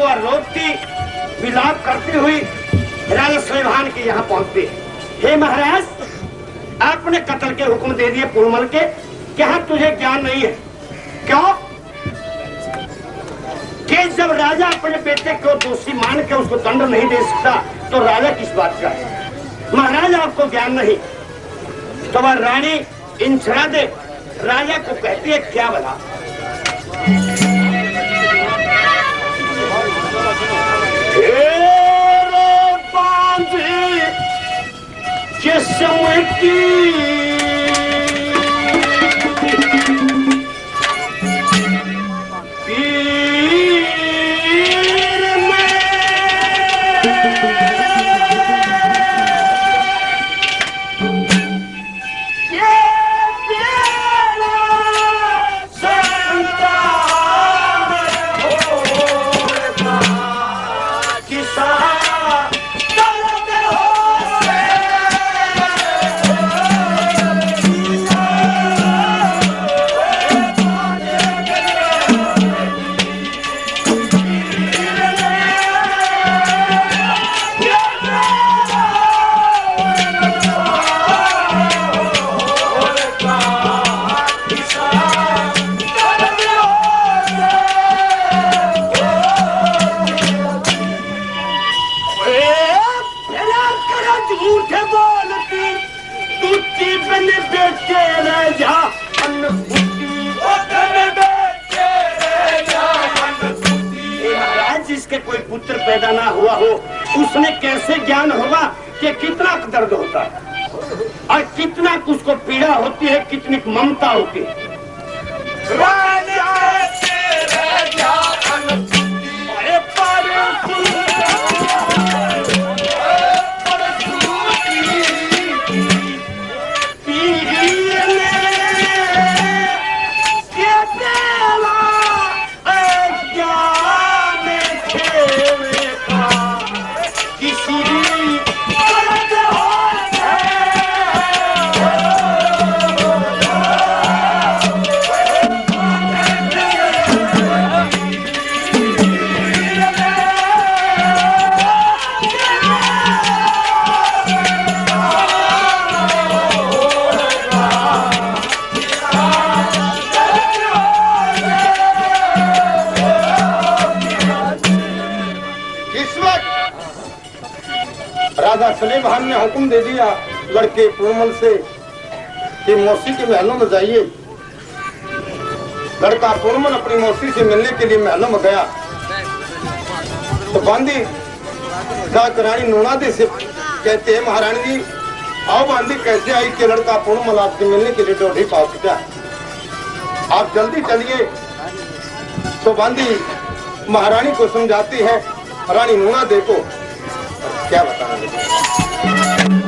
वह रोती विलाप करती हुई राजा सुलेमान के यहाँ पहुँचती। है हे महाराज, आपने कत्ल के हुक्म दे दिए पुरमल के। क्या तुझे ज्ञान नहीं है। क्यों? कि जब राजा अपने बेटे को दोषी मान के उसको दंड नहीं दे सकता तो राजा किस बात का है? महाराज, आपको ज्ञान नहीं। तो वह रानी इंसरा दे राजा को कहती है, क्या बता हेरो बांधे जिस्म की कि कितना दर्द होता है। और कितना उसको पीड़ा होती है, कितनी ममता होती है। राजा सलीमान ने हुक्म दे दिया, लड़के पूर्मल से, कि मौसी के महलों में जाइए। लड़का पूर्मल अपनी मौसी से मिलने के लिए महलों में गया। तो बांदी जाकर रानी नोनादे से कहते हैं, महारानी जी, आओ बांदी, कैसे आई कि लड़का पूर्मल आपसे मिलने के लिए डोढ़ी पहुँच गया आप जल्दी चलिए। तो बांदी, महारानी को समझाती है, रानी नूना देखो क्या बताना कहीं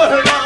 Give her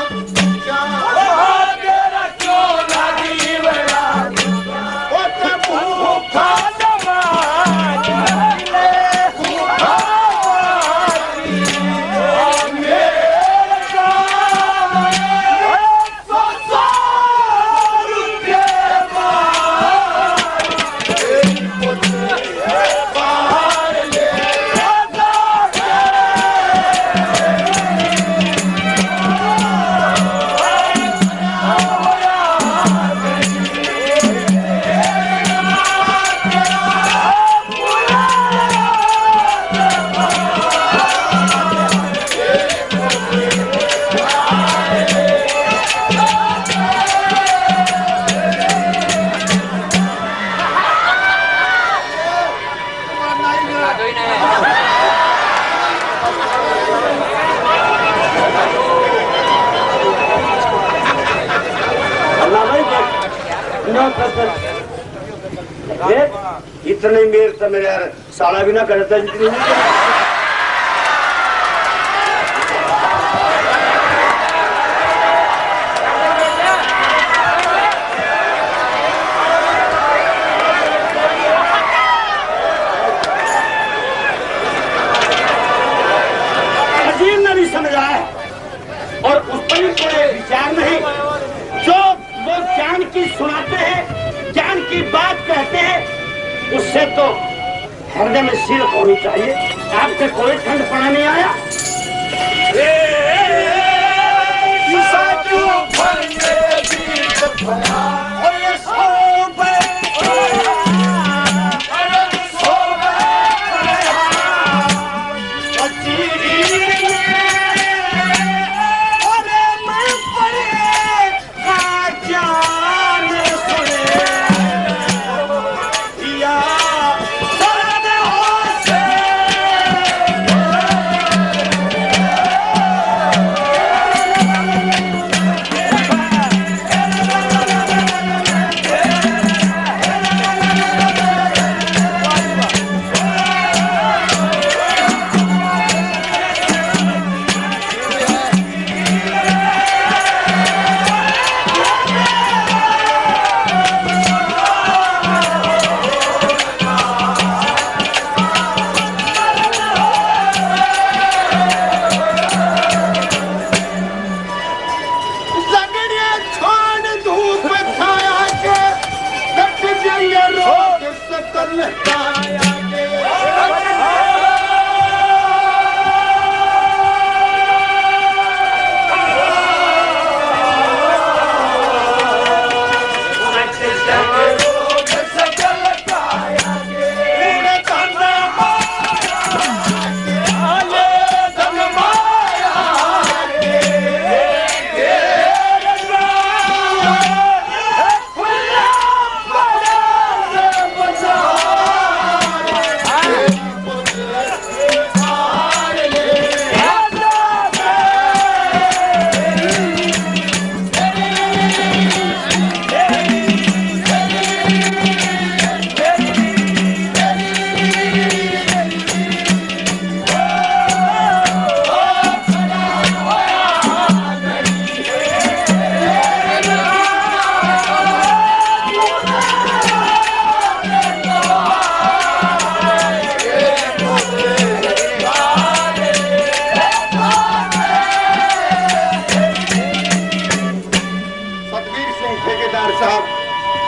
मेर तो मेरे यार साला भी ना करता जितनी आपसे कोई ठंड पड़ा नहीं आया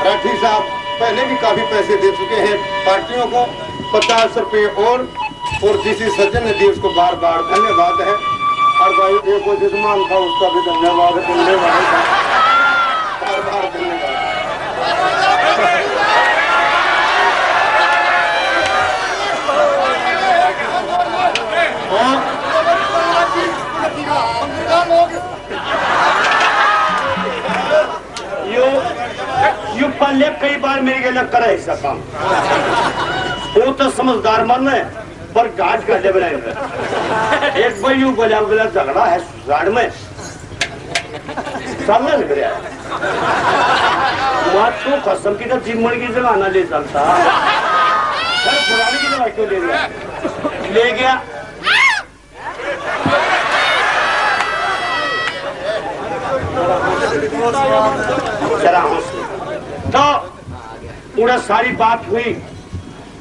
राठी साहब, पहले भी काफ़ी पैसे दे चुके हैं। पार्टियों को पचास रुपए और और किसी सज्जन ने दी उसको बार बार धन्यवाद है। और भाई एक वो जिसमान था, उसका भी धन्यवाद धन्यवाद मेरे गले करे काम। वो तो समझदार मन है, पर गड्ढे बनाए एक बार यू बोला बोला झगड़ा है ससुराल में। तो कसम की तो चिमड़ की जमाना ले चलता की क्यों ले गया? ले गया। तो पूरा सारी बात हुई।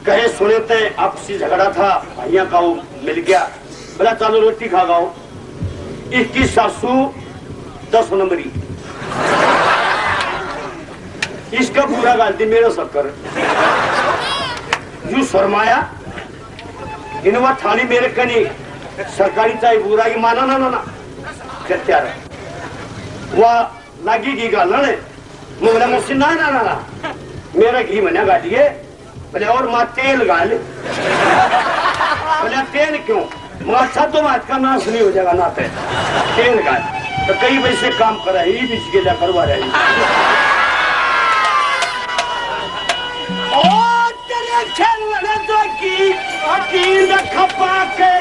कहे, सुने थे आपसी झगड़ा था भैया का मिल गया। बोला, चलो, रोटी खा गाओ। इसकी सासू दस नंबरी। इसका पूरा गलती मेरा शक्कर। यू शर्माया, इनवा थाली मेरे कनी, सरकारी चाहे बुरा की माना ना ना ना। क्या वह, लागी की गल ने बोला मुझसे ना ना ना ना। मेरा घी मना गालिए, बोले, और माँ तेल गाल। बोले, तेल क्यों? मैं अच्छा तो बात का नाश नहीं हो जाएगा ना पे तेल गाल। तो कई वैसे काम करा ही बीच के लिए करवा रही तो खपा के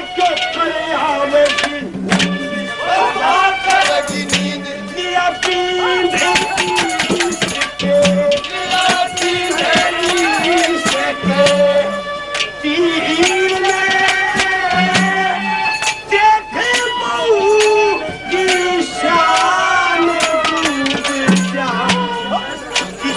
करे आवे दिन दिया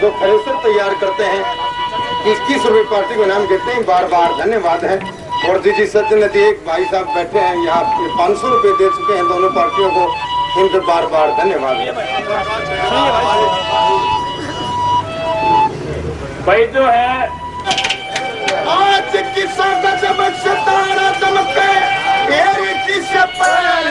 जो थ्रेसर तैयार करते हैं इक्कीस रुपए पार्टी को इनाम देते हैं। बार बार धन्यवाद है। और जी जी सचिन नदी एक भाई साहब बैठे हैं यहाँ पाँच सौ रुपये दे चुके हैं दोनों पार्टियों को। इनके बार बार धन्यवाद है। भाई जो है आज की संगत में सितारा चमके एक किस पैर